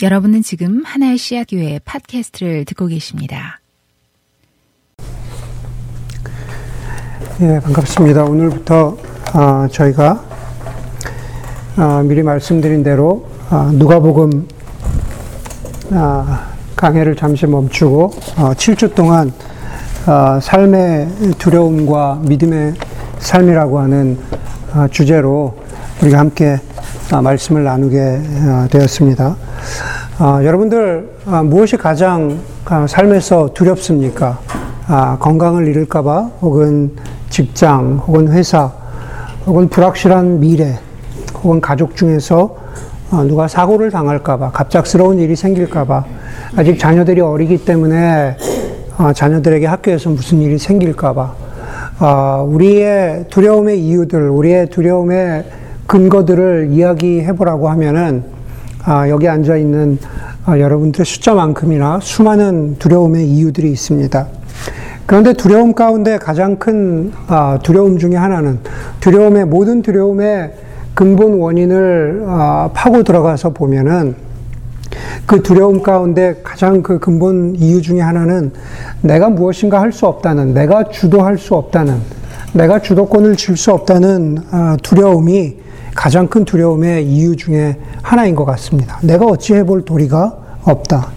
여러분은 지금 하나의 씨앗 교회 팟캐스트를 듣고 계십니다. 예, 반갑습니다. 오늘부터 어, 저희가 어, 미리 말씀드린 대로 어, 누가복음 강해를 잠시 멈추고 7주 동안 삶의 두려움과 믿음의 삶이라고 하는 주제로 우리가 함께 말씀을 나누게 되었습니다. 아, 여러분들 아, 무엇이 가장 아, 삶에서 두렵습니까? 아, 건강을 잃을까봐, 혹은 직장, 혹은 회사, 혹은 불확실한 미래, 혹은 가족 중에서 아, 누가 사고를 당할까봐, 갑작스러운 일이 생길까봐, 아직 자녀들이 어리기 때문에 아, 자녀들에게 학교에서 무슨 일이 생길까봐, 아, 우리의 두려움의 이유들, 우리의 두려움의 근거들을 이야기해 보라고 하면은 아, 여기 앉아 있는 아, 여러분들의 숫자만큼이나 수많은 두려움의 이유들이 있습니다. 그런데 두려움 가운데 가장 큰 아, 두려움 중의 하나는 두려움의 모든 두려움의 근본 원인을 파고 들어가서 보면은 그 두려움 가운데 가장 그 근본 이유 중의 하나는 내가 무엇인가 할 수 없다는, 내가 주도할 수 없다는, 내가 주도권을 줄수 없다는 두려움이 가장 큰 두려움의 이유 중에 하나인 것 같습니다. 내가 어찌 해볼 도리가 없다.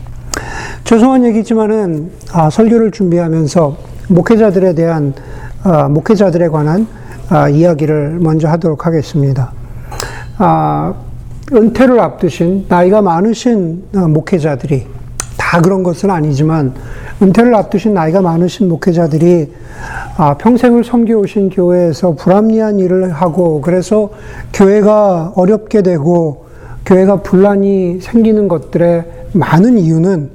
죄송한 얘기지만은 아, 설교를 준비하면서 목회자들에 대한 아, 목회자들에 관한 아, 이야기를 먼저 하도록 하겠습니다. 아, 은퇴를 앞두신 나이가 많으신 어, 목회자들이 다 그런 것은 아니지만 은퇴를 앞두신 나이가 많으신 목회자들이 아, 평생을 섬겨오신 교회에서 불합리한 일을 하고 그래서 교회가 어렵게 되고 교회가 분란이 생기는 것들의 많은 이유는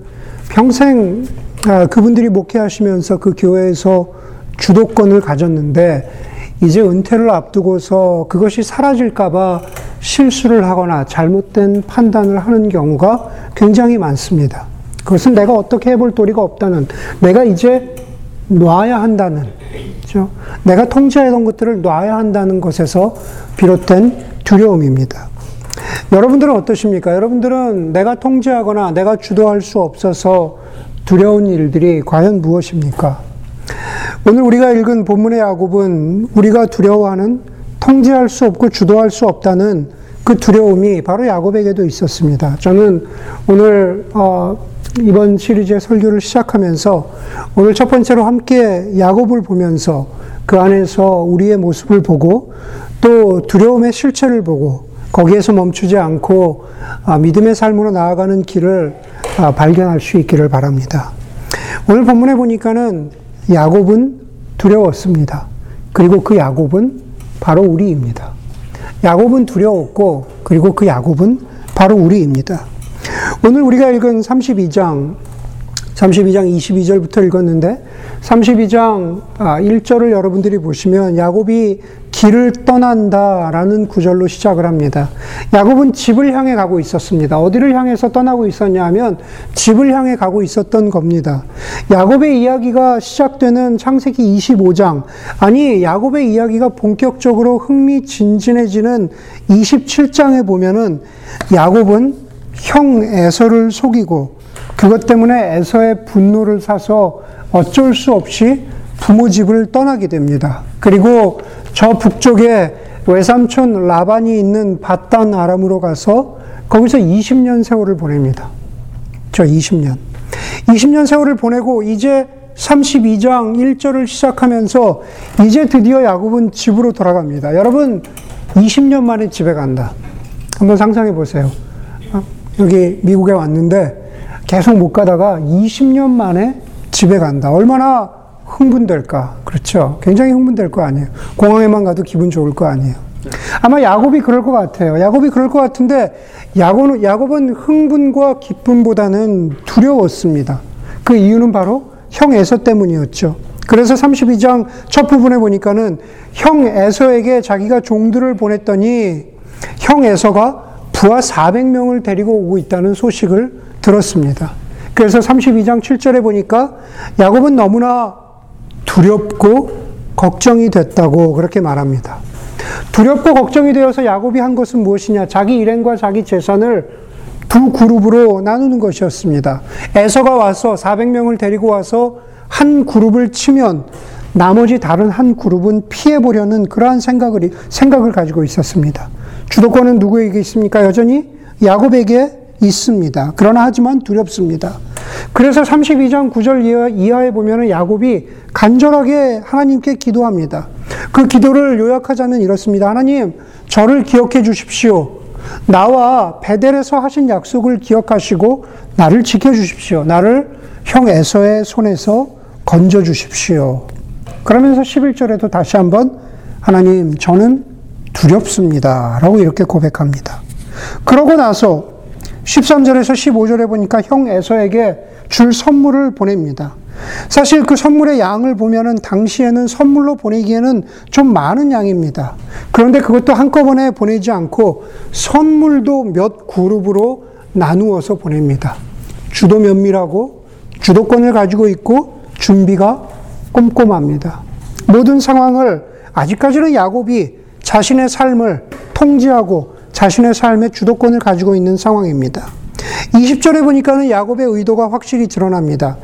평생 아, 그분들이 목회하시면서 그 교회에서 주도권을 가졌는데 이제 은퇴를 앞두고서 그것이 사라질까봐 실수를 하거나 잘못된 판단을 하는 경우가 굉장히 많습니다. 그것은 내가 어떻게 해볼 도리가 없다는, 내가 이제 놔야 한다는, 그렇죠? 내가 통제하던 것들을 놔야 한다는 것에서 비롯된 두려움입니다. 여러분들은 어떠십니까? 여러분들은 내가 통제하거나 내가 주도할 수 없어서 두려운 일들이 과연 무엇입니까? 오늘 우리가 읽은 본문의 야곱은 우리가 두려워하는 통제할 수 없고 주도할 수 없다는 그 두려움이 바로 야곱에게도 있었습니다. 저는 오늘 어, 이번 시리즈의 설교를 시작하면서 오늘 첫 번째로 함께 야곱을 보면서 그 안에서 우리의 모습을 보고 또 두려움의 실체를 보고 거기에서 멈추지 않고 아, 믿음의 삶으로 나아가는 길을 아, 발견할 수 있기를 바랍니다. 오늘 본문에 보니까는 야곱은 두려웠습니다. 그리고 그 야곱은 바로 우리입니다. 야곱은 두려웠고 그리고 그 야곱은 바로 우리입니다. 오늘 우리가 읽은 32장, 32장 22절부터 읽었는데, 32장 1절을 아, 여러분들이 보시면 야곱이 길을 떠난다 라는 구절로 시작을 합니다. 야곱은 집을 향해 가고 있었습니다. 어디를 향해서 떠나고 있었냐 하면 집을 향해 가고 있었던 겁니다. 야곱의 이야기가 시작되는 창세기 25장, 아니, 야곱의 이야기가 본격적으로 흥미진진해지는 27장에 보면은 야곱은 형 에서를 속이고 그것 때문에 에서의 분노를 사서 어쩔 수 없이 부모 집을 떠나게 됩니다. 그리고 저 북쪽에 외삼촌 라반이 있는 바단 아람으로 가서 거기서 20년 세월을 보냅니다. 저 20년. 20년 세월을 보내고 이제 32장 1절을 시작하면서 이제 드디어 야곱은 집으로 돌아갑니다. 여러분, 20년 만에 집에 간다. 한번 상상해 보세요. 여기 미국에 왔는데 계속 못 가다가 20년 만에 집에 간다. 얼마나 흥분될까? 그렇죠. 굉장히 흥분될 거 아니에요. 공항에만 가도 기분 좋을 거 아니에요. 아마 야곱이 그럴 것 같아요. 야곱이 그럴 것 같은데 야곱은, 야곱은 흥분과 기쁨보다는 두려웠습니다. 그 이유는 바로 형 에서 때문이었죠. 그래서 32장 첫 부분에 보니까는 형 에서에게 자기가 종들을 보냈더니 형 에서가 부하 400명을 데리고 오고 있다는 소식을 들었습니다. 그래서 32장 7절에 보니까 야곱은 너무나 두렵고 걱정이 됐다고 그렇게 말합니다. 두렵고 걱정이 되어서 야곱이 한 것은 무엇이냐? 자기 일행과 자기 재산을 두 그룹으로 나누는 것이었습니다. 에서가 와서 400명을 데리고 와서 한 그룹을 치면 나머지 다른 한 그룹은 피해보려는 그러한 생각을, 생각을 가지고 있었습니다. 주도권은 누구에게 있습니까? 여전히 야곱에게 있습니다. 그러나 하지만 두렵습니다. 그래서 32장 9절 이하 에 보면 야곱이 간절하게 하나님께 기도합니다. 그 기도를 요약하자면 이렇습니다. 하나님, 저를 기억해 주십시오. 나와 베델에서 하신 약속을 기억하시고 나를 지켜 주십시오. 나를 형 에서의 손에서 건져 주십시오. 그러면서 11절에도 다시 한번 하나님, 저는 두렵습니다. 라고 이렇게 고백합니다. 그러고 나서 13절에서 15절에 보니까 형 에서에게 줄 선물을 보냅니다. 사실 그 선물의 양을 보면은 당시에는 선물로 보내기에는 좀 많은 양입니다. 그런데 그것도 한꺼번에 보내지 않고 선물도 몇 그룹으로 나누어서 보냅니다. 주도 면밀하고 주도권을 가지고 있고 준비가 꼼꼼합니다. 모든 상황을 아직까지는 야곱이 자신의 삶을 통제하고 자신의 삶의 주도권을 가지고 있는 상황입니다. 20절에 보니까는 야곱의 의도가 확실히 드러납니다.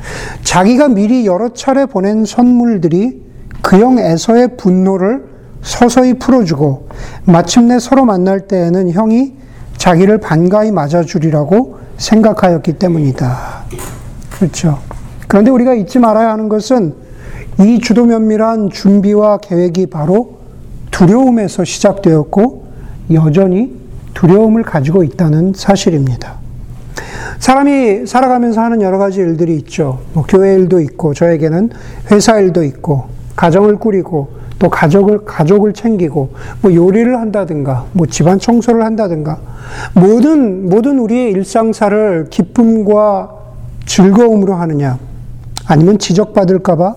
자기가 미리 여러 차례 보낸 선물들이 그 형 에서의 분노를 서서히 풀어주고 마침내 서로 만날 때에는 형이 자기를 반가이 맞아주리라고 생각하였기 때문이다. 그렇죠. 그런데 우리가 잊지 말아야 하는 것은 이 주도 면밀한 준비와 계획이 바로 두려움에서 시작되었고 여전히 두려움을 가지고 있다는 사실입니다. 사람이 살아가면서 하는 여러 가지 일들이 있죠. 뭐 교회 일도 있고, 저에게는 회사 일도 있고, 가정을 꾸리고, 또 가족을, 가족을 챙기고, 뭐 요리를 한다든가, 뭐 집안 청소를 한다든가, 모든, 모든 우리의 일상사를 기쁨과 즐거움으로 하느냐, 아니면 지적받을까봐,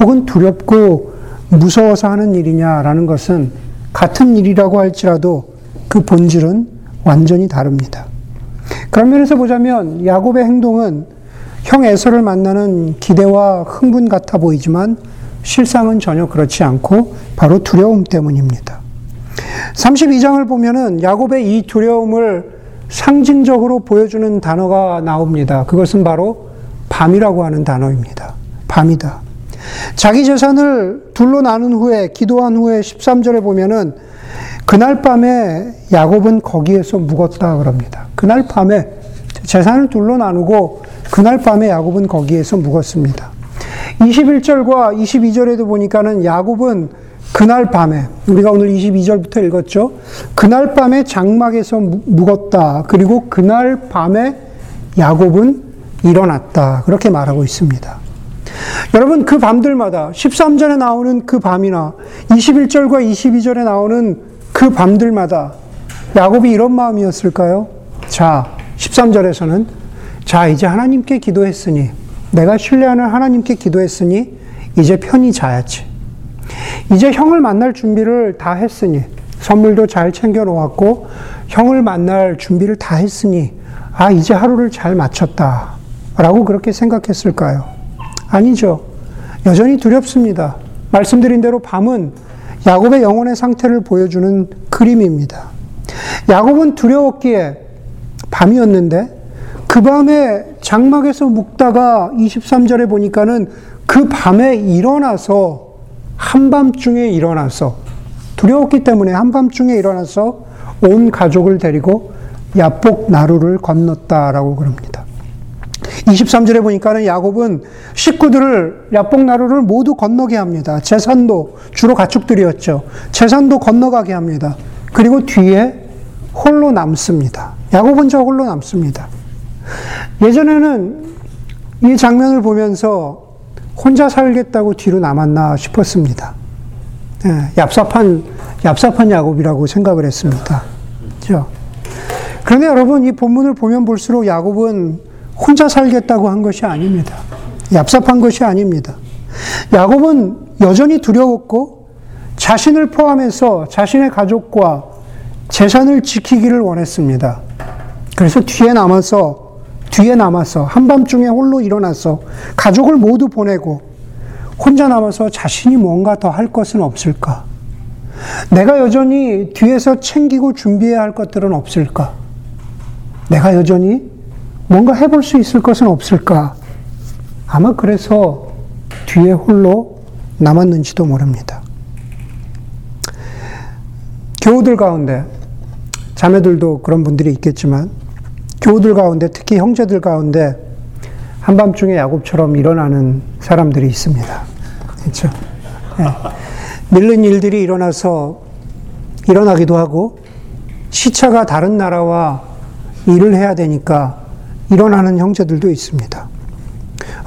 혹은 두렵고 무서워서 하는 일이냐라는 것은 같은 일이라고 할지라도 그 본질은 완전히 다릅니다. 그런 면에서 보자면 야곱의 행동은 형 에서를 만나는 기대와 흥분 같아 보이지만 실상은 전혀 그렇지 않고 바로 두려움 때문입니다. 32장을 보면은 야곱의 이 두려움을 상징적으로 보여주는 단어가 나옵니다. 그것은 바로 밤이라고 하는 단어입니다. 밤이다. 자기 재산을 둘로 나눈 후에 기도한 후에 13절에 보면은 그날 밤에 야곱은 거기에서 묵었다 그럽니다. 그날 밤에 재산을 둘로 나누고 그날 밤에 야곱은 거기에서 묵었습니다. 21절과 22절에도 보니까는 야곱은 그날 밤에 우리가 오늘 22절부터 읽었죠. 그날 밤에 장막에서 묵었다. 그리고 그날 밤에 야곱은 일어났다. 그렇게 말하고 있습니다. 여러분 그 밤들마다 13절에 나오는 그 밤이나 21절과 22절에 나오는 그 밤들마다 야곱이 이런 마음이었을까요? 자, 13절에서는 자, 이제 하나님께 기도했으니 내가 신뢰하는 하나님께 기도했으니 이제 편히 자야지. 이제 형을 만날 준비를 다 했으니 선물도 잘 챙겨 놓았고 형을 만날 준비를 다 했으니 아, 이제 하루를 잘 마쳤다. 라고 그렇게 생각했을까요? 아니죠. 여전히 두렵습니다. 말씀드린 대로 밤은 야곱의 영혼의 상태를 보여주는 그림입니다. 야곱은 두려웠기에 밤이었는데 그 밤에 장막에서 묵다가 23절에 보니까는 그 밤에 일어나서 한밤중에 일어나서 두려웠기 때문에 한밤중에 일어나서 온 가족을 데리고 야복 나루를 건넜다라고 그럽니다. 23절에 보니까는 야곱은 식구들을 야복나루를 모두 건너게 합니다. 재산도 주로 가축들이었죠. 재산도 건너가게 합니다. 그리고 뒤에 홀로 남습니다. 야곱은 저 홀로 남습니다. 예전에는 이 장면을 보면서 혼자 살겠다고 뒤로 남았나 싶었습니다. 예, 얍삽한, 얍삽한 야곱이라고 생각을 했습니다. 그렇죠? 그런데 여러분, 이 본문을 보면 볼수록 야곱은 혼자 살겠다고 한 것이 아닙니다. 얍삽한 것이 아닙니다. 야곱은 여전히 두려웠고 자신을 포함해서 자신의 가족과 재산을 지키기를 원했습니다. 그래서 뒤에 남아서 뒤에 남아서 한밤중에 홀로 일어나서 가족을 모두 보내고 혼자 남아서 자신이 뭔가 더 할 것은 없을까? 내가 여전히 뒤에서 챙기고 준비해야 할 것들은 없을까? 내가 여전히 뭔가 해볼 수 있을 것은 없을까? 아마 그래서 뒤에 홀로 남았는지도 모릅니다. 교우들 가운데, 자매들도 그런 분들이 있겠지만, 교우들 가운데, 특히 형제들 가운데, 한밤중에 야곱처럼 일어나는 사람들이 있습니다. 그렇죠? 네. 밀린 일들이 일어나서 일어나기도 하고, 시차가 다른 나라와 일을 해야 되니까 일어나는 형제들도 있습니다.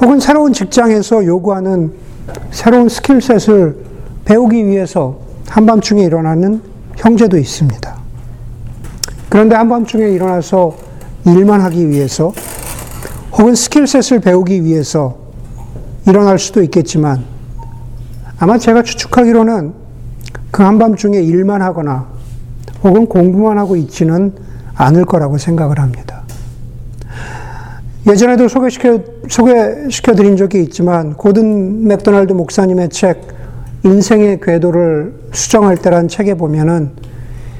혹은 새로운 직장에서 요구하는 새로운 스킬셋을 배우기 위해서 한밤중에 일어나는 형제도 있습니다. 그런데 한밤중에 일어나서 일만 하기 위해서 혹은 스킬셋을 배우기 위해서 일어날 수도 있겠지만 아마 제가 추측하기로는 그 한밤중에 일만 하거나 혹은 공부만 하고 있지는 않을 거라고 생각을 합니다. 예전에도 소개시켜, 소개시켜 드린 적이 있지만, 고든 맥도날드 목사님의 책, 인생의 궤도를 수정할 때란 책에 보면은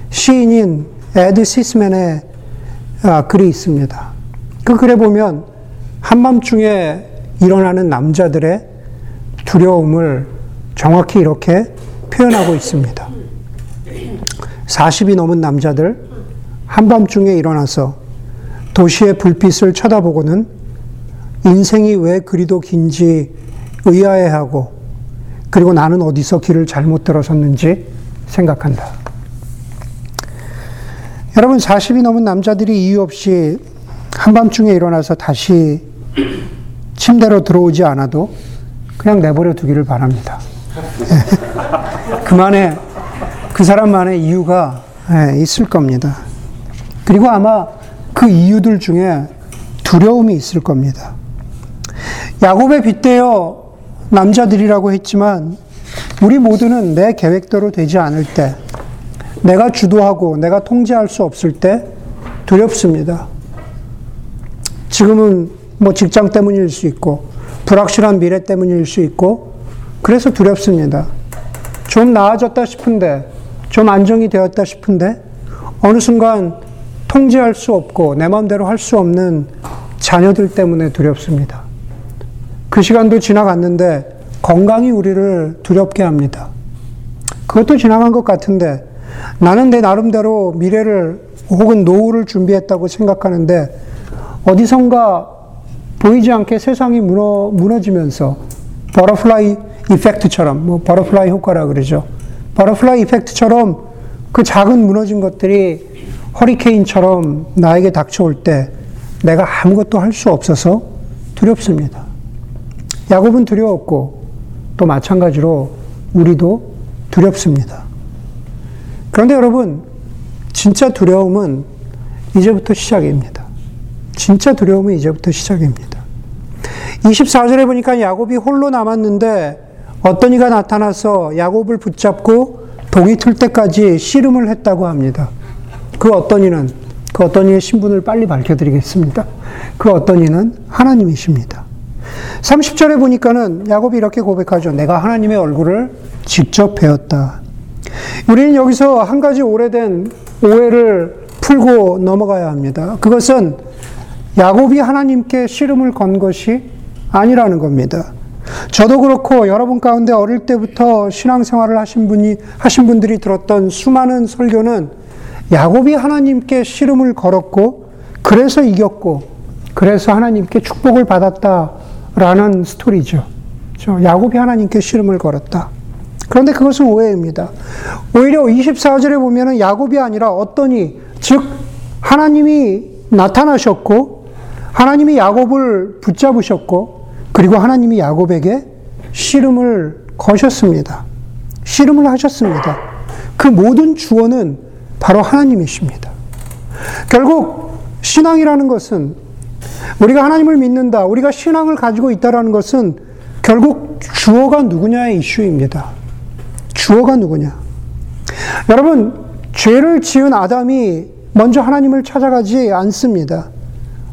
시인인 에드 시스맨의 아, 글이 있습니다. 그 글에 보면 한밤중에 일어나는 남자들의 두려움을 정확히 이렇게 표현하고 있습니다. 40이 넘은 남자들, 한밤중에 일어나서 도시의 불빛을 쳐다보고는 인생이 왜 그리도 긴지 의아해하고 그리고 나는 어디서 길을 잘못 들어섰는지 생각한다. 여러분, 40이 넘은 남자들이 이유 없이 한밤중에 일어나서 다시 침대로 들어오지 않아도 그냥 내버려 두기를 바랍니다. 그만의, 그 사람만의 이유가 예, 있을 겁니다. 그리고 아마 그 이유들 중에 두려움이 있을 겁니다. 야곱에 빗대어 남자들이라고 했지만 우리 모두는 내 계획대로 되지 않을 때, 내가 주도하고 내가 통제할 수 없을 때 두렵습니다. 지금은 뭐 직장 때문일 수 있고, 불확실한 미래 때문일 수 있고, 그래서 두렵습니다. 좀 나아졌다 싶은데, 좀 안정이 되었다 싶은데, 어느 순간 통제할 수 없고 내 마음대로 할 수 없는 자녀들 때문에 두렵습니다. 그 시간도 지나갔는데 건강이 우리를 두렵게 합니다. 그것도 지나간 것 같은데 나는 내 나름대로 미래를 혹은 노후를 준비했다고 생각하는데 어디선가 보이지 않게 세상이 무너, 무너지면서 butterfly effect처럼 뭐 butterfly 효과라 그러죠. butterfly effect처럼 그 작은 무너진 것들이 허리케인처럼 나에게 닥쳐올 때 내가 아무것도 할 수 없어서 두렵습니다. 야곱은 두려웠고 또 마찬가지로 우리도 두렵습니다. 그런데 여러분, 진짜 두려움은 이제부터 시작입니다. 진짜 두려움은 이제부터 시작입니다. 24절에 보니까 야곱이 홀로 남았는데 어떤 이가 나타나서 야곱을 붙잡고 동이 틀 때까지 씨름을 했다고 합니다. 그 어떤 이는 그 어떤 이의 신분을 빨리 밝혀드리겠습니다. 그 어떤 이는 하나님이십니다. 30절에 보니까는 야곱이 이렇게 고백하죠. 내가 하나님의 얼굴을 직접 배웠다. 우리는 여기서 한 가지 오래된 오해를 풀고 넘어가야 합니다. 그것은 야곱이 하나님께 씨름을 건 것이 아니라는 겁니다. 저도 그렇고 여러분 가운데 어릴 때부터 신앙생활을 하신 분이 하신 분들이 들었던 수많은 설교는 야곱이 하나님께 씨름을 걸었고 그래서 이겼고 그래서 하나님께 축복을 받았다라는 스토리죠. 야곱이 하나님께 씨름을 걸었다. 그런데 그것은 오해입니다. 오히려 24절에 보면은 야곱이 아니라 어떠니 즉 하나님이 나타나셨고 하나님이 야곱을 붙잡으셨고 그리고 하나님이 야곱에게 씨름을 거셨습니다. 씨름을 하셨습니다. 그 모든 주어는 바로 하나님이십니다. 결국 신앙이라는 것은 우리가 하나님을 믿는다, 우리가 신앙을 가지고 있다라는 것은 결국 주어가 누구냐의 이슈입니다. 주어가 누구냐. 여러분, 죄를 지은 아담이 먼저 하나님을 찾아가지 않습니다.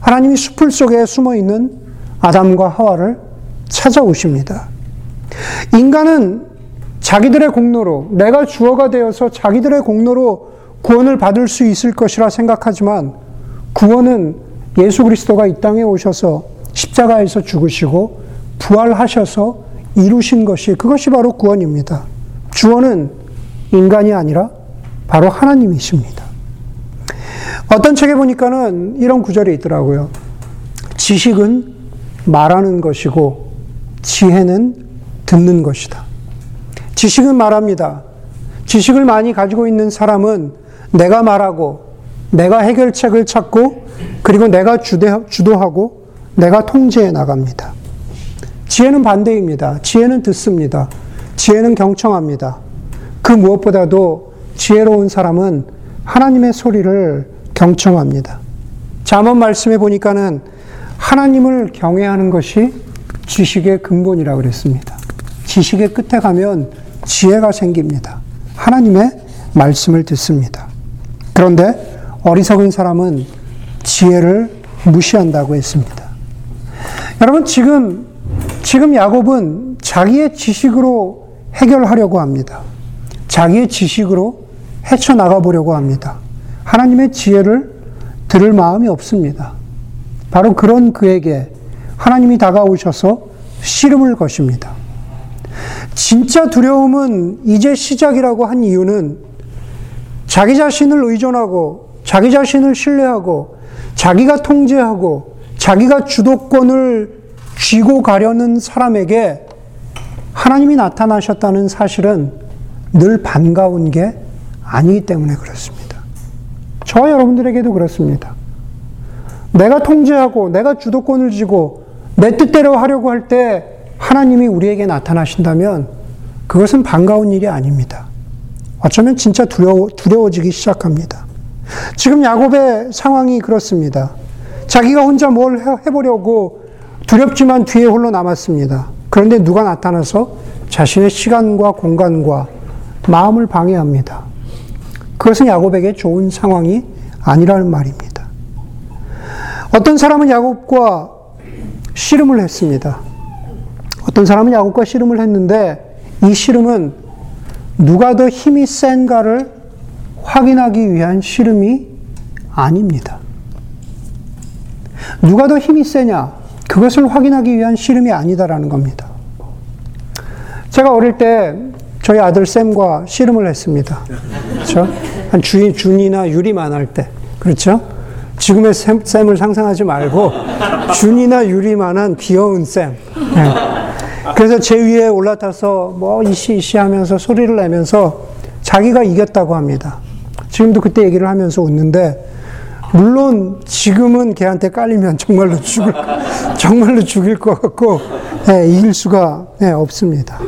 하나님이 숲을 속에 숨어 있는 아담과 하와를 찾아오십니다. 인간은 자기들의 공로로, 내가 주어가 되어서 자기들의 공로로 구원을 받을 수 있을 것이라 생각하지만 구원은 예수 그리스도가 이 땅에 오셔서 십자가에서 죽으시고 부활하셔서 이루신 것이 그것이 바로 구원입니다. 주어는 인간이 아니라 바로 하나님이십니다. 어떤 책에 보니까는 이런 구절이 있더라고요. 지식은 말하는 것이고 지혜는 듣는 것이다. 지식은 말합니다. 지식을 많이 가지고 있는 사람은 내가 말하고 내가 해결책을 찾고 그리고 내가 주도하고 내가 통제해 나갑니다. 지혜는 반대입니다. 지혜는 듣습니다. 지혜는 경청합니다. 그 무엇보다도 지혜로운 사람은 하나님의 소리를 경청합니다. 잠언 말씀해 보니까는 하나님을 경외하는 것이 지식의 근본이라고 그랬습니다. 지식의 끝에 가면 지혜가 생깁니다. 하나님의 말씀을 듣습니다. 그런데 어리석은 사람은 지혜를 무시한다고 했습니다. 여러분 지금 지금 야곱은 자기의 지식으로 해결하려고 합니다. 자기의 지식으로 헤쳐나가 보려고 합니다. 하나님의 지혜를 들을 마음이 없습니다. 바로 그런 그에게 하나님이 다가오셔서 씨름을 것입니다. 진짜 두려움은 이제 시작이라고 한 이유는 자기 자신을 의존하고 자기 자신을 신뢰하고 자기가 통제하고 자기가 주도권을 쥐고 가려는 사람에게 하나님이 나타나셨다는 사실은 늘 반가운 게 아니기 때문에 그렇습니다. 저 여러분들에게도 그렇습니다. 내가 통제하고 내가 주도권을 쥐고 내 뜻대로 하려고 할 때 하나님이 우리에게 나타나신다면 그것은 반가운 일이 아닙니다. 어쩌면 진짜 두려워, 두려워지기 시작합니다. 지금 야곱의 상황이 그렇습니다. 자기가 혼자 뭘 해보려고 두렵지만 뒤에 홀로 남았습니다. 그런데 누가 나타나서 자신의 시간과 공간과 마음을 방해합니다. 그것은 야곱에게 좋은 상황이 아니라는 말입니다. 어떤 사람은 야곱과 씨름을 했습니다. 어떤 사람은 야곱과 씨름을 했는데 이 씨름은 누가 더 힘이 센가를 확인하기 위한 씨름이 아닙니다. 누가 더 힘이 세냐? 그것을 확인하기 위한 씨름이 아니다라는 겁니다. 제가 어릴 때 저희 아들 쌤과 씨름을 했습니다. 그렇죠? 한 주, 준이나 유리만 할 때. 그렇죠? 지금의 쌤, 쌤을 상상하지 말고 준이나 유리만한 귀여운 쌤. 네. 그래서 제 위에 올라타서 뭐 이씨 이씨 하면서 소리를 내면서 자기가 이겼다고 합니다. 지금도 그때 얘기를 하면서 웃는데 물론 지금은 걔한테 깔리면 정말로 죽을 정말로 죽일 것 같고 네, 이길 수가 네, 없습니다.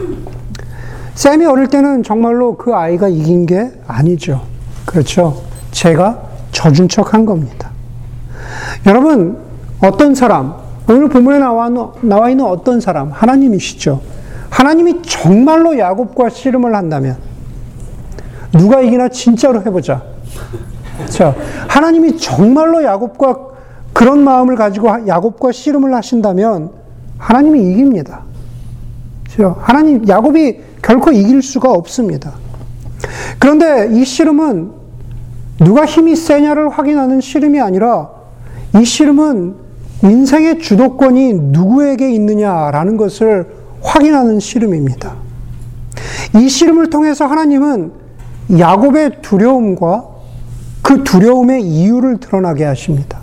쌤이 어릴 때는 정말로 그 아이가 이긴 게 아니죠. 그렇죠. 제가 져준 척 한 겁니다. 여러분 어떤 사람 오늘 본문에 나와, 나와 있는 어떤 사람 하나님이시죠. 하나님이 정말로 야곱과 씨름을 한다면 누가 이기나 진짜로 해보자. 자, 하나님이 정말로 야곱과 그런 마음을 가지고 야곱과 씨름을 하신다면 하나님이 이깁니다. 하나님 야곱이 결코 이길 수가 없습니다. 그런데 이 씨름은 누가 힘이 세냐를 확인하는 씨름이 아니라 이 씨름은 인생의 주도권이 누구에게 있느냐라는 것을 확인하는 씨름입니다. 이 씨름을 통해서 하나님은 야곱의 두려움과 그 두려움의 이유를 드러나게 하십니다.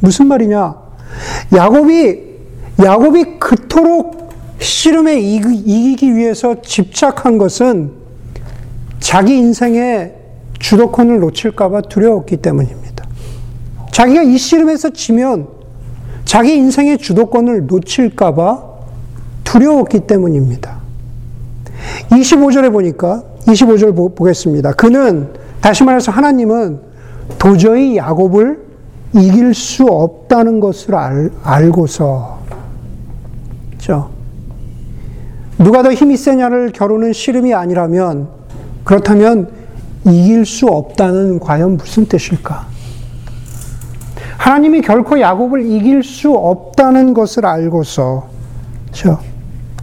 무슨 말이냐? 야곱이 야곱이 그토록 씨름에 이기기 위해서 집착한 것은 자기 인생의 주도권을 놓칠까봐 두려웠기 때문입니다. 자기가 이 씨름에서 지면 자기 인생의 주도권을 놓칠까봐 두려웠기 때문입니다. 25절에 보니까 25절 보겠습니다. 그는 다시 말해서 하나님은 도저히 야곱을 이길 수 없다는 것을 알, 알고서 그렇죠? 누가 더 힘이 세냐를 겨루는 씨름이 아니라면 그렇다면 이길 수 없다는 과연 무슨 뜻일까? 하나님이 결코 야곱을 이길 수 없다는 것을 알고서 그렇죠?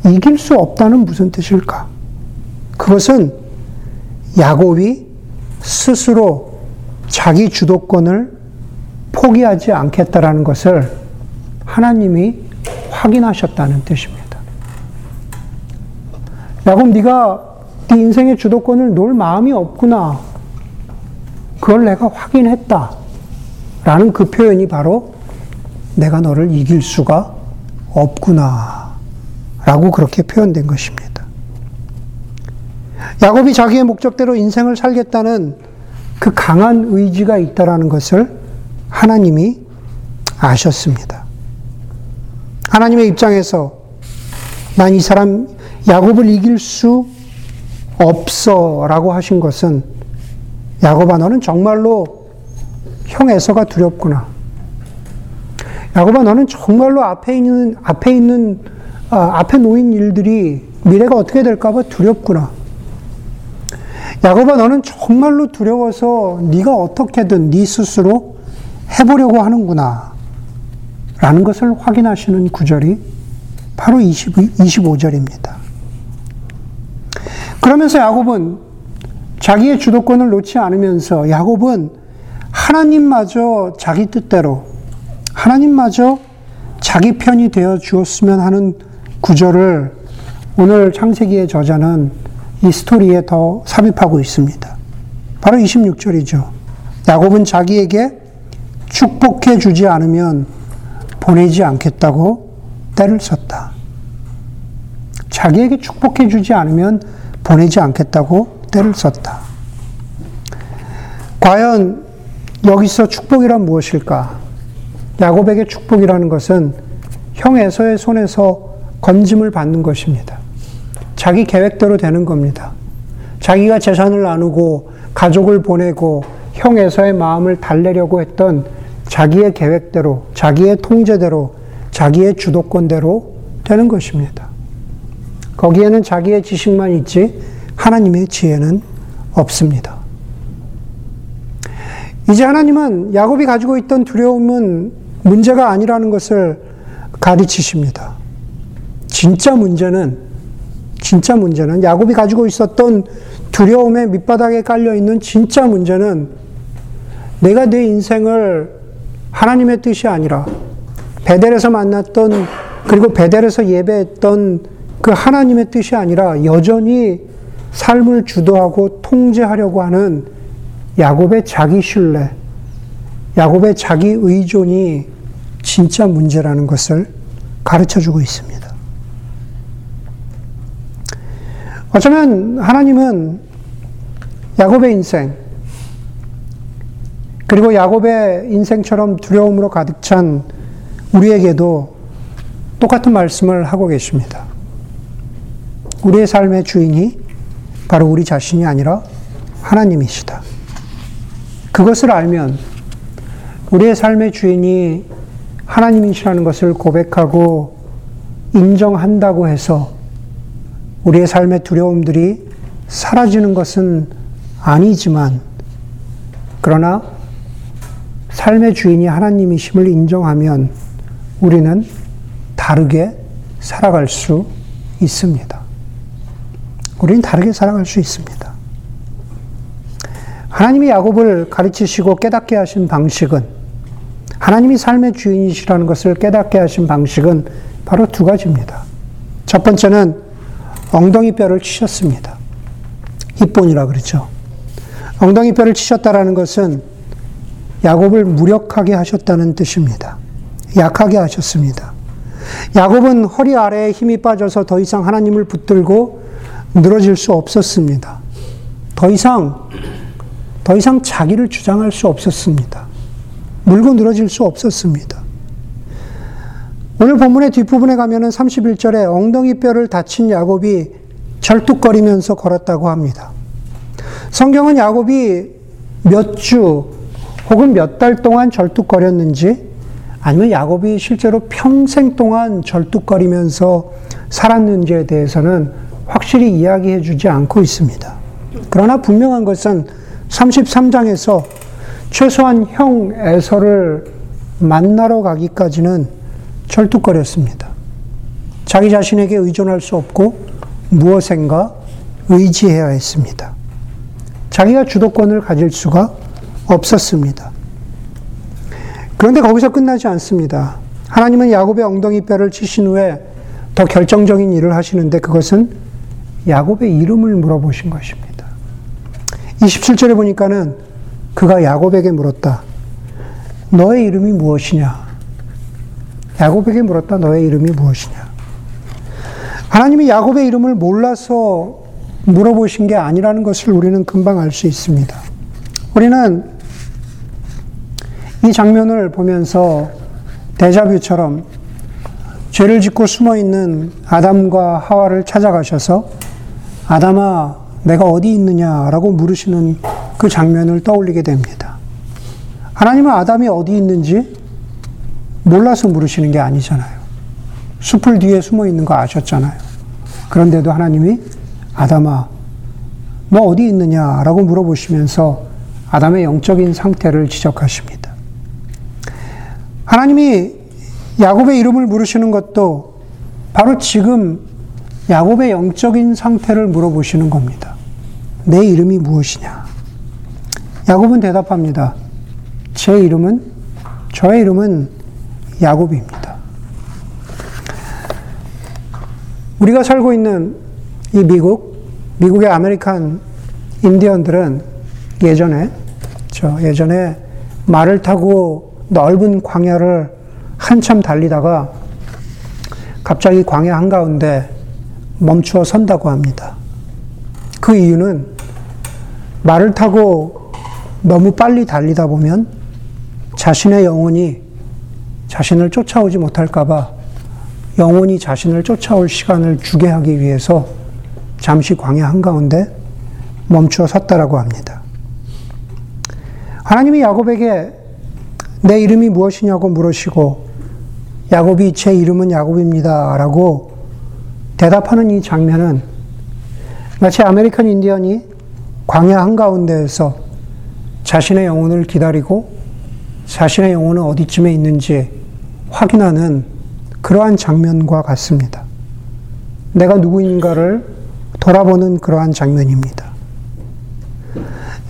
이길 수 없다는 무슨 뜻일까? 그것은 야곱이 스스로 자기 주도권을 포기하지 않겠다라는 것을 하나님이 확인하셨다는 뜻입니다. 야곱 네가 네 인생의 주도권을 놓을 마음이 없구나. 그걸 내가 확인했다. 라는 그 표현이 바로 내가 너를 이길 수가 없구나. 라고 그렇게 표현된 것입니다. 야곱이 자기의 목적대로 인생을 살겠다는 그 강한 의지가 있다라는 것을 하나님이 아셨습니다. 하나님의 입장에서 난 이 사람 야곱을 이길 수 없어라고 하신 것은 야곱아 너는 정말로 형 에서가 두렵구나. 야곱아 너는 정말로 앞에 있는 앞에 있는 아, 앞에 놓인 일들이 미래가 어떻게 될까봐 두렵구나. 야곱아 너는 정말로 두려워서 네가 어떻게든 네 스스로 해보려고 하는구나. 라는 것을 확인하시는 구절이 바로 20, 25절입니다. 그러면서 야곱은 자기의 주도권을 놓지 않으면서 야곱은 하나님마저 자기 뜻대로 하나님마저 자기 편이 되어 주었으면 하는 구절을 오늘 창세기의 저자는 이 스토리에 더 삽입하고 있습니다. 바로 26절이죠. 야곱은 자기에게 축복해 주지 않으면 보내지 않겠다고 때를 썼다. 자기에게 축복해 주지 않으면 보내지 않겠다고 때를 썼다. 과연 여기서 축복이란 무엇일까? 야곱에게 축복이라는 것은 형 에서의 손에서 건짐을 받는 것입니다. 자기 계획대로 되는 겁니다. 자기가 재산을 나누고 가족을 보내고 형 에서의 마음을 달래려고 했던 자기의 계획대로, 자기의 통제대로, 자기의 주도권대로 되는 것입니다. 거기에는 자기의 지식만 있지 하나님의 지혜는 없습니다. 이제 하나님은 야곱이 가지고 있던 두려움은 문제가 아니라는 것을 가르치십니다. 진짜 문제는 진짜 문제는 야곱이 가지고 있었던 두려움의 밑바닥에 깔려 있는 진짜 문제는 내가 내 인생을 하나님의 뜻이 아니라 베델에서 만났던 그리고 베델에서 예배했던 그 하나님의 뜻이 아니라 여전히 삶을 주도하고 통제하려고 하는 야곱의 자기 신뢰, 야곱의 자기 의존이 진짜 문제라는 것을 가르쳐 주고 있습니다. 어쩌면 하나님은 야곱의 인생, 그리고 야곱의 인생처럼 두려움으로 가득 찬 우리에게도 똑같은 말씀을 하고 계십니다. 우리의 삶의 주인이 바로 우리 자신이 아니라 하나님이시다. 그것을 알면 우리의 삶의 주인이 하나님이시라는 것을 고백하고 인정한다고 해서 우리의 삶의 두려움들이 사라지는 것은 아니지만, 그러나 삶의 주인이 하나님이심을 인정하면 우리는 다르게 살아갈 수 있습니다. 우리는 다르게 살아갈 수 있습니다. 하나님이 야곱을 가르치시고 깨닫게 하신 방식은 하나님이 삶의 주인이시라는 것을 깨닫게 하신 방식은 바로 두 가지입니다. 첫 번째는 엉덩이 뼈를 치셨습니다. 입본이라 그러죠. 엉덩이 뼈를 치셨다라는 것은 야곱을 무력하게 하셨다는 뜻입니다. 약하게 하셨습니다. 야곱은 허리 아래에 힘이 빠져서 더 이상 하나님을 붙들고 늘어질 수 없었습니다. 더 이상, 더 이상 자기를 주장할 수 없었습니다. 물고 늘어질 수 없었습니다. 오늘 본문의 뒷부분에 가면은 31절에 엉덩이 뼈를 다친 야곱이 절뚝거리면서 걸었다고 합니다. 성경은 야곱이 몇 주 혹은 몇 달 동안 절뚝거렸는지 아니면 야곱이 실제로 평생 동안 절뚝거리면서 살았는지에 대해서는 확실히 이야기해 주지 않고 있습니다. 그러나 분명한 것은 33장에서 최소한 형 에서를 만나러 가기까지는 절뚝거렸습니다. 자기 자신에게 의존할 수 없고 무엇인가 의지해야 했습니다. 자기가 주도권을 가질 수가 없었습니다. 그런데 거기서 끝나지 않습니다. 하나님은 야곱의 엉덩이 뼈를 치신 후에 더 결정적인 일을 하시는데 그것은 야곱의 이름을 물어보신 것입니다. 27절에 보니까는 그가 야곱에게 물었다. 너의 이름이 무엇이냐? 야곱에게 물었다. 너의 이름이 무엇이냐? 하나님이 야곱의 이름을 몰라서 물어보신 게 아니라는 것을 우리는 금방 알 수 있습니다. 우리는 이 장면을 보면서 데자뷰처럼 죄를 짓고 숨어 있는 아담과 하와를 찾아가셔서 아담아, 내가 어디 있느냐라고 물으시는 그 장면을 떠올리게 됩니다. 하나님은 아담이 어디 있는지 몰라서 물으시는 게 아니잖아요. 숲을 뒤에 숨어 있는 거 아셨잖아요. 그런데도 하나님이 아담아, 너 어디 있느냐라고 물어보시면서 아담의 영적인 상태를 지적하십니다. 하나님이 야곱의 이름을 물으시는 것도 바로 지금 야곱의 영적인 상태를 물어보시는 겁니다. 내 이름이 무엇이냐? 야곱은 대답합니다. 제 이름은, 저의 이름은 야곱입니다. 우리가 살고 있는 이 미국, 미국의 아메리칸 인디언들은 예전에, 저 예전에 말을 타고 넓은 광야를 한참 달리다가 갑자기 광야 한가운데 멈추어 선다고 합니다. 그 이유는 말을 타고 너무 빨리 달리다 보면 자신의 영혼이 자신을 쫓아오지 못할까봐 영혼이 자신을 쫓아올 시간을 주게 하기 위해서 잠시 광야 한가운데 멈추어 섰다라고 합니다. 하나님이 야곱에게 내 이름이 무엇이냐고 물으시고 야곱이 제 이름은 야곱입니다. 라고 대답하는 이 장면은 마치 아메리칸 인디언이 광야 한가운데에서 자신의 영혼을 기다리고 자신의 영혼은 어디쯤에 있는지 확인하는 그러한 장면과 같습니다. 내가 누구인가를 돌아보는 그러한 장면입니다.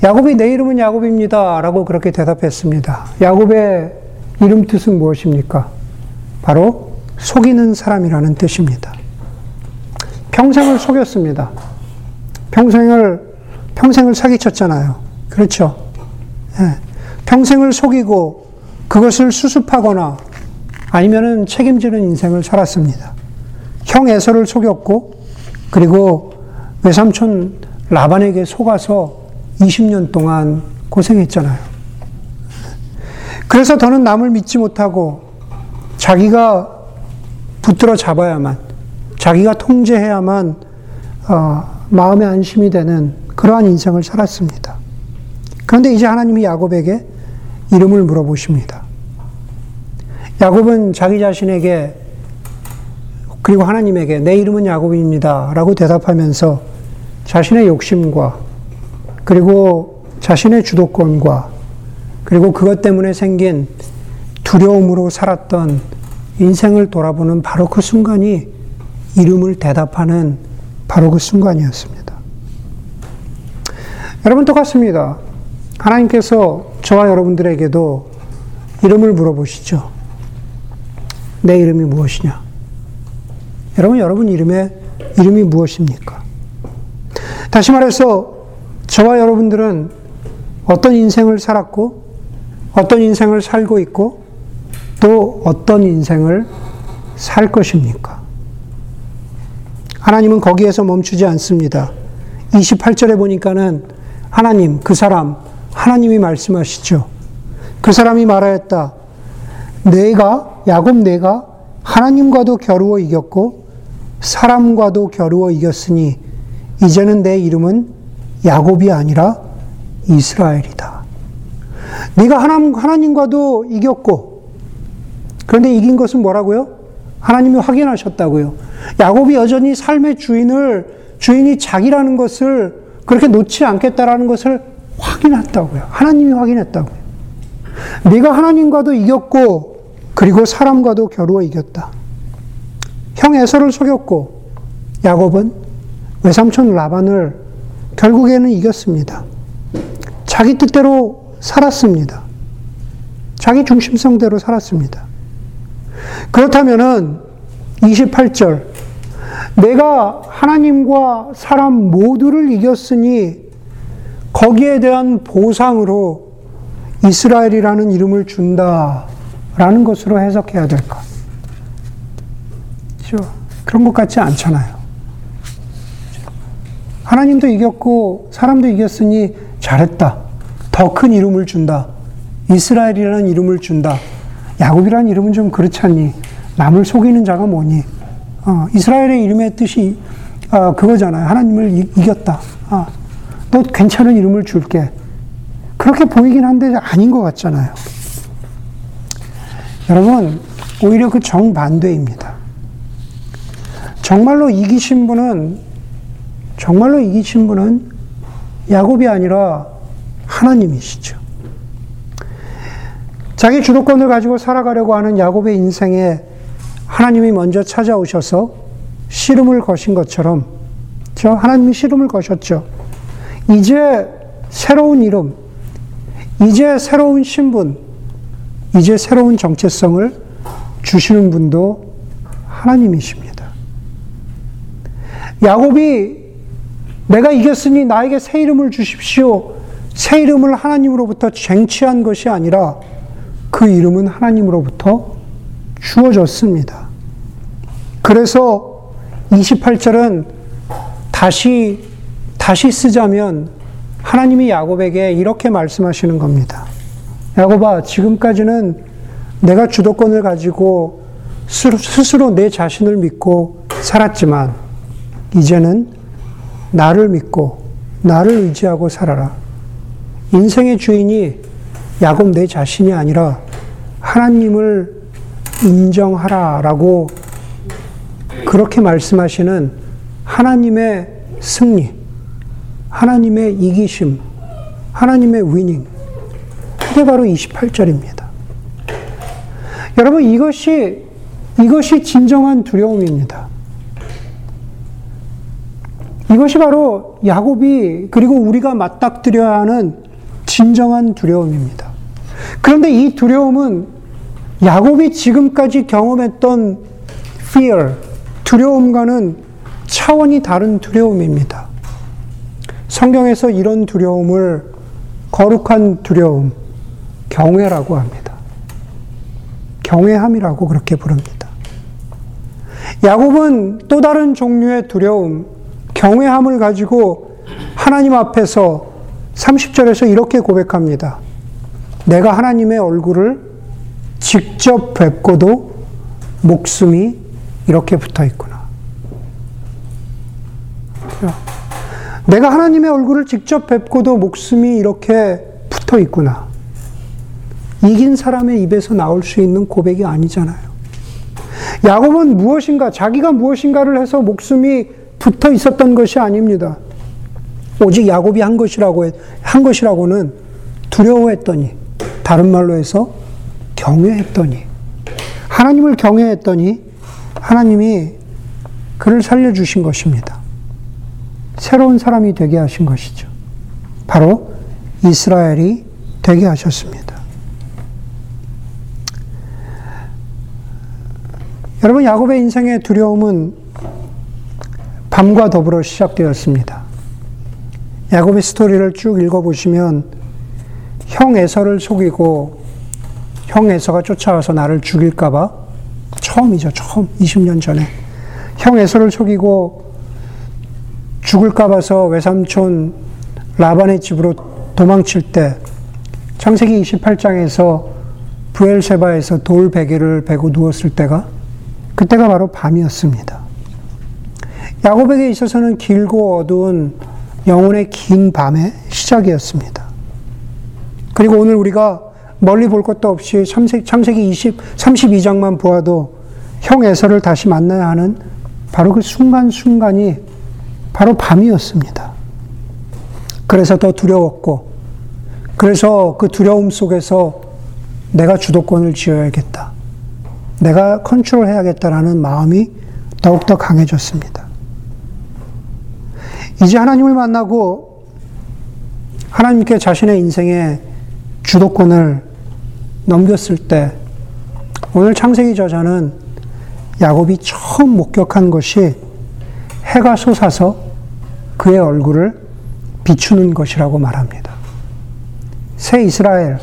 야곱이 내 이름은 야곱입니다. 라고 그렇게 대답했습니다. 야곱의 이름 뜻은 무엇입니까? 바로 속이는 사람이라는 뜻입니다. 평생을 속였습니다. 평생을, 평생을 사기쳤잖아요. 그렇죠. 예. 평생을 속이고 그것을 수습하거나 아니면은 책임지는 인생을 살았습니다. 형 에서를 속였고 그리고 외삼촌 라반에게 속아서 20년 동안 고생했잖아요. 그래서 더는 남을 믿지 못하고 자기가 붙들어 잡아야만, 자기가 통제해야만 어, 마음의 안심이 되는 그러한 인생을 살았습니다. 그런데 이제 하나님이 야곱에게 이름을 물어보십니다. 야곱은 자기 자신에게 그리고 하나님에게 내 이름은 야곱입니다. 라고 대답하면서 자신의 욕심과 그리고 자신의 주도권과 그리고 그것 때문에 생긴 두려움으로 살았던 인생을 돌아보는 바로 그 순간이 이름을 대답하는 바로 그 순간이었습니다. 여러분 똑같습니다. 하나님께서 저와 여러분들에게도 이름을 물어보시죠. 내 이름이 무엇이냐? 여러분, 여러분 이름의 이름이 무엇입니까? 다시 말해서 저와 여러분들은 어떤 인생을 살았고, 어떤 인생을 살고 있고, 또 어떤 인생을 살 것입니까? 하나님은 거기에서 멈추지 않습니다. 28절에 보니까는 하나님, 그 사람, 하나님이 말씀하시죠. 그 사람이 말하였다. 내가, 야곱 내가 하나님과도 겨루어 이겼고, 사람과도 겨루어 이겼으니, 이제는 내 이름은 야곱이 아니라 이스라엘이다. 네가 하나님, 하나님과도 이겼고, 그런데 이긴 것은 뭐라고요? 하나님이 확인하셨다고요. 야곱이 여전히 삶의 주인을, 주인이 자기라는 것을 그렇게 놓지 않겠다라는 것을 확인했다고요. 하나님이 확인했다고요. 네가 하나님과도 이겼고, 그리고 사람과도 겨루어 이겼다. 형 에서를 속였고, 야곱은 외삼촌 라반을 결국에는 이겼습니다. 자기 뜻대로 살았습니다. 자기 중심성대로 살았습니다. 그렇다면은 28절 내가 하나님과 사람 모두를 이겼으니 거기에 대한 보상으로 이스라엘이라는 이름을 준다 라는 것으로 해석해야 될까? 그렇죠? 그런 것 같지 않잖아요. 하나님도 이겼고 사람도 이겼으니 잘했다. 더 큰 이름을 준다. 이스라엘이라는 이름을 준다. 야곱이라는 이름은 좀 그렇지 않니? 남을 속이는 자가 뭐니? 어, 이스라엘의 이름의 뜻이 어, 그거잖아요. 하나님을 이, 겼다 어, 너 괜찮은 이름을 줄게. 그렇게 보이긴 한데 아닌 것 같잖아요. 여러분, 오히려 그 정반대입니다. 정말로 이기신 분은, 정말로 이기신 분은 야곱이 아니라 하나님이시죠. 자기 주도권을 가지고 살아가려고 하는 야곱의 인생에 하나님이 먼저 찾아오셔서 씨름을 거신 것처럼 저 하나님이 씨름을 거셨죠. 이제 새로운 이름, 이제 새로운 신분, 이제 새로운 정체성을 주시는 분도 하나님이십니다. 야곱이 내가 이겼으니 나에게 새 이름을 주십시오. 새 이름을 하나님으로부터 쟁취한 것이 아니라 그 이름은 하나님으로부터 주어졌습니다. 그래서 28절은 다시, 다시 쓰자면 하나님이 야곱에게 이렇게 말씀하시는 겁니다. 야곱아, 지금까지는 내가 주도권을 가지고 스스로 내 자신을 믿고 살았지만, 이제는 나를 믿고, 나를 의지하고 살아라. 인생의 주인이 야곱 내 자신이 아니라 하나님을 인정하라라고 그렇게 말씀하시는 하나님의 승리, 하나님의 이기심, 하나님의 위닝. 그게 바로 28절입니다. 여러분, 이것이, 이것이 진정한 두려움입니다. 이것이 바로 야곱이, 그리고 우리가 맞닥뜨려야 하는 진정한 두려움입니다. 그런데 이 두려움은 야곱이 지금까지 경험했던 fear, 두려움과는 차원이 다른 두려움입니다. 성경에서 이런 두려움을 거룩한 두려움, 경외라고 합니다. 경외함이라고 그렇게 부릅니다. 야곱은 또 다른 종류의 두려움, 경외함을 가지고 하나님 앞에서 30절에서 이렇게 고백합니다. 내가 하나님의 얼굴을 직접 뵙고도 목숨이 이렇게 붙어 있구나. 내가 하나님의 얼굴을 직접 뵙고도 목숨이 이렇게 붙어 있구나. 이긴 사람의 입에서 나올 수 있는 고백이 아니잖아요. 야곱은 무엇인가, 자기가 무엇인가를 해서 목숨이 붙어 있었던 것이 아닙니다. 오직 야곱이 한 것이라고 한 것이라고는 두려워했더니 다른 말로 해서 경외했더니 하나님을 경외했더니 하나님이 그를 살려 주신 것입니다. 새로운 사람이 되게 하신 것이죠. 바로 이스라엘이 되게 하셨습니다. 여러분 야곱의 인생의 두려움은 밤과 더불어 시작되었습니다. 야곱의 스토리를 쭉 읽어보시면 형 에서를 속이고 형 에서가 쫓아와서 나를 죽일까봐 처음이죠. 처음 20년 전에 형 에서를 속이고 죽을까 봐서 외삼촌 라반의 집으로 도망칠 때 창세기 28장에서 부엘세바에서 돌 베개를 베고 누웠을 때가 그때가 바로 밤이었습니다. 야곱에게 있어서는 길고 어두운 영혼의 긴 밤의 시작이었습니다. 그리고 오늘 우리가 멀리 볼 것도 없이 창세기 20, 32장만 보아도 형 에서를 다시 만나야 하는 바로 그 순간순간이 바로 밤이었습니다. 그래서 더 두려웠고, 그래서 그 두려움 속에서 내가 주도권을 쥐어야겠다. 내가 컨트롤 해야겠다라는 마음이 더욱더 강해졌습니다. 이제 하나님을 만나고 하나님께 자신의 인생의 주도권을 넘겼을 때 오늘 창세기 저자는 야곱이 처음 목격한 것이 해가 솟아서 그의 얼굴을 비추는 것이라고 말합니다. 새 이스라엘,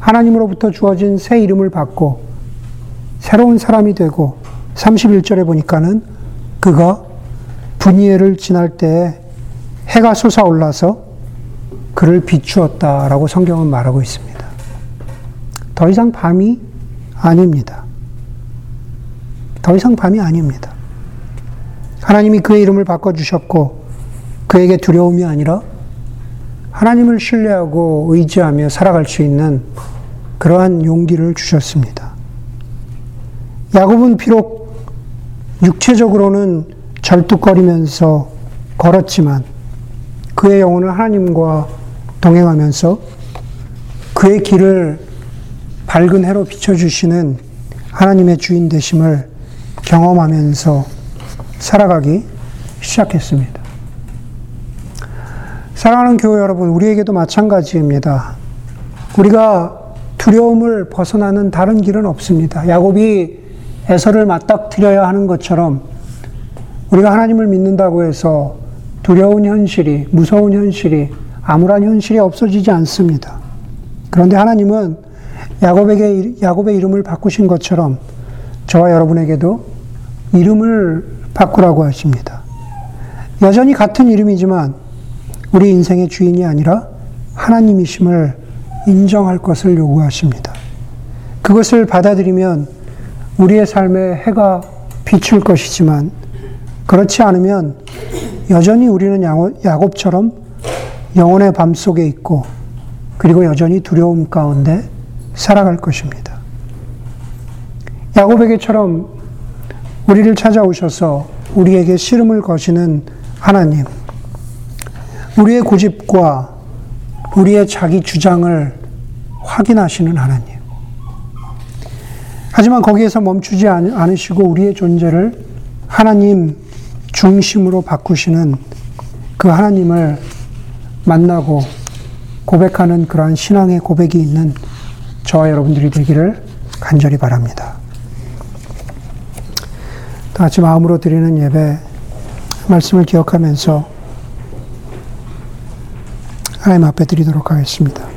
하나님으로부터 주어진 새 이름을 받고 새로운 사람이 되고 31절에 보니까는 그가 분이엘을 지날 때에 해가 솟아올라서 그를 비추었다라고 성경은 말하고 있습니다. 더 이상 밤이 아닙니다. 더 이상 밤이 아닙니다. 하나님이 그의 이름을 바꿔주셨고, 그에게 두려움이 아니라 하나님을 신뢰하고 의지하며 살아갈 수 있는 그러한 용기를 주셨습니다. 야곱은 비록 육체적으로는 절뚝거리면서 걸었지만 그의 영혼은 하나님과 동행하면서 그의 길을 밝은 해로 비춰주시는 하나님의 주인 되심을 경험하면서 살아가기 시작했습니다. 사랑하는 교회 여러분, 우리에게도 마찬가지입니다. 우리가 두려움을 벗어나는 다른 길은 없습니다. 야곱이 에서를 맞닥뜨려야 하는 것처럼 우리가 하나님을 믿는다고 해서 두려운 현실이, 무서운 현실이, 암울한 현실이 없어지지 않습니다. 그런데 하나님은 야곱에게, 야곱의 이름을 바꾸신 것처럼 저와 여러분에게도 이름을 바꾸라고 하십니다. 여전히 같은 이름이지만 우리 인생의 주인이 아니라 하나님이심을 인정할 것을 요구하십니다. 그것을 받아들이면 우리의 삶에 해가 비출 것이지만 그렇지 않으면 여전히 우리는 야곱처럼 영혼의 밤 속에 있고 그리고 여전히 두려움 가운데 살아갈 것입니다. 야곱에게처럼 우리를 찾아오셔서 우리에게 씨름을 거시는 하나님, 우리의 고집과 우리의 자기 주장을 확인하시는 하나님. 하지만 거기에서 멈추지 않으시고 우리의 존재를 하나님 중심으로 바꾸시는 그 하나님을 만나고 고백하는 그러한 신앙의 고백이 있는 저와 여러분들이 되기를 간절히 바랍니다. 다 같이 마음으로 드리는 예배, 말씀을 기억하면서 하나님 앞에 드리도록 하겠습니다.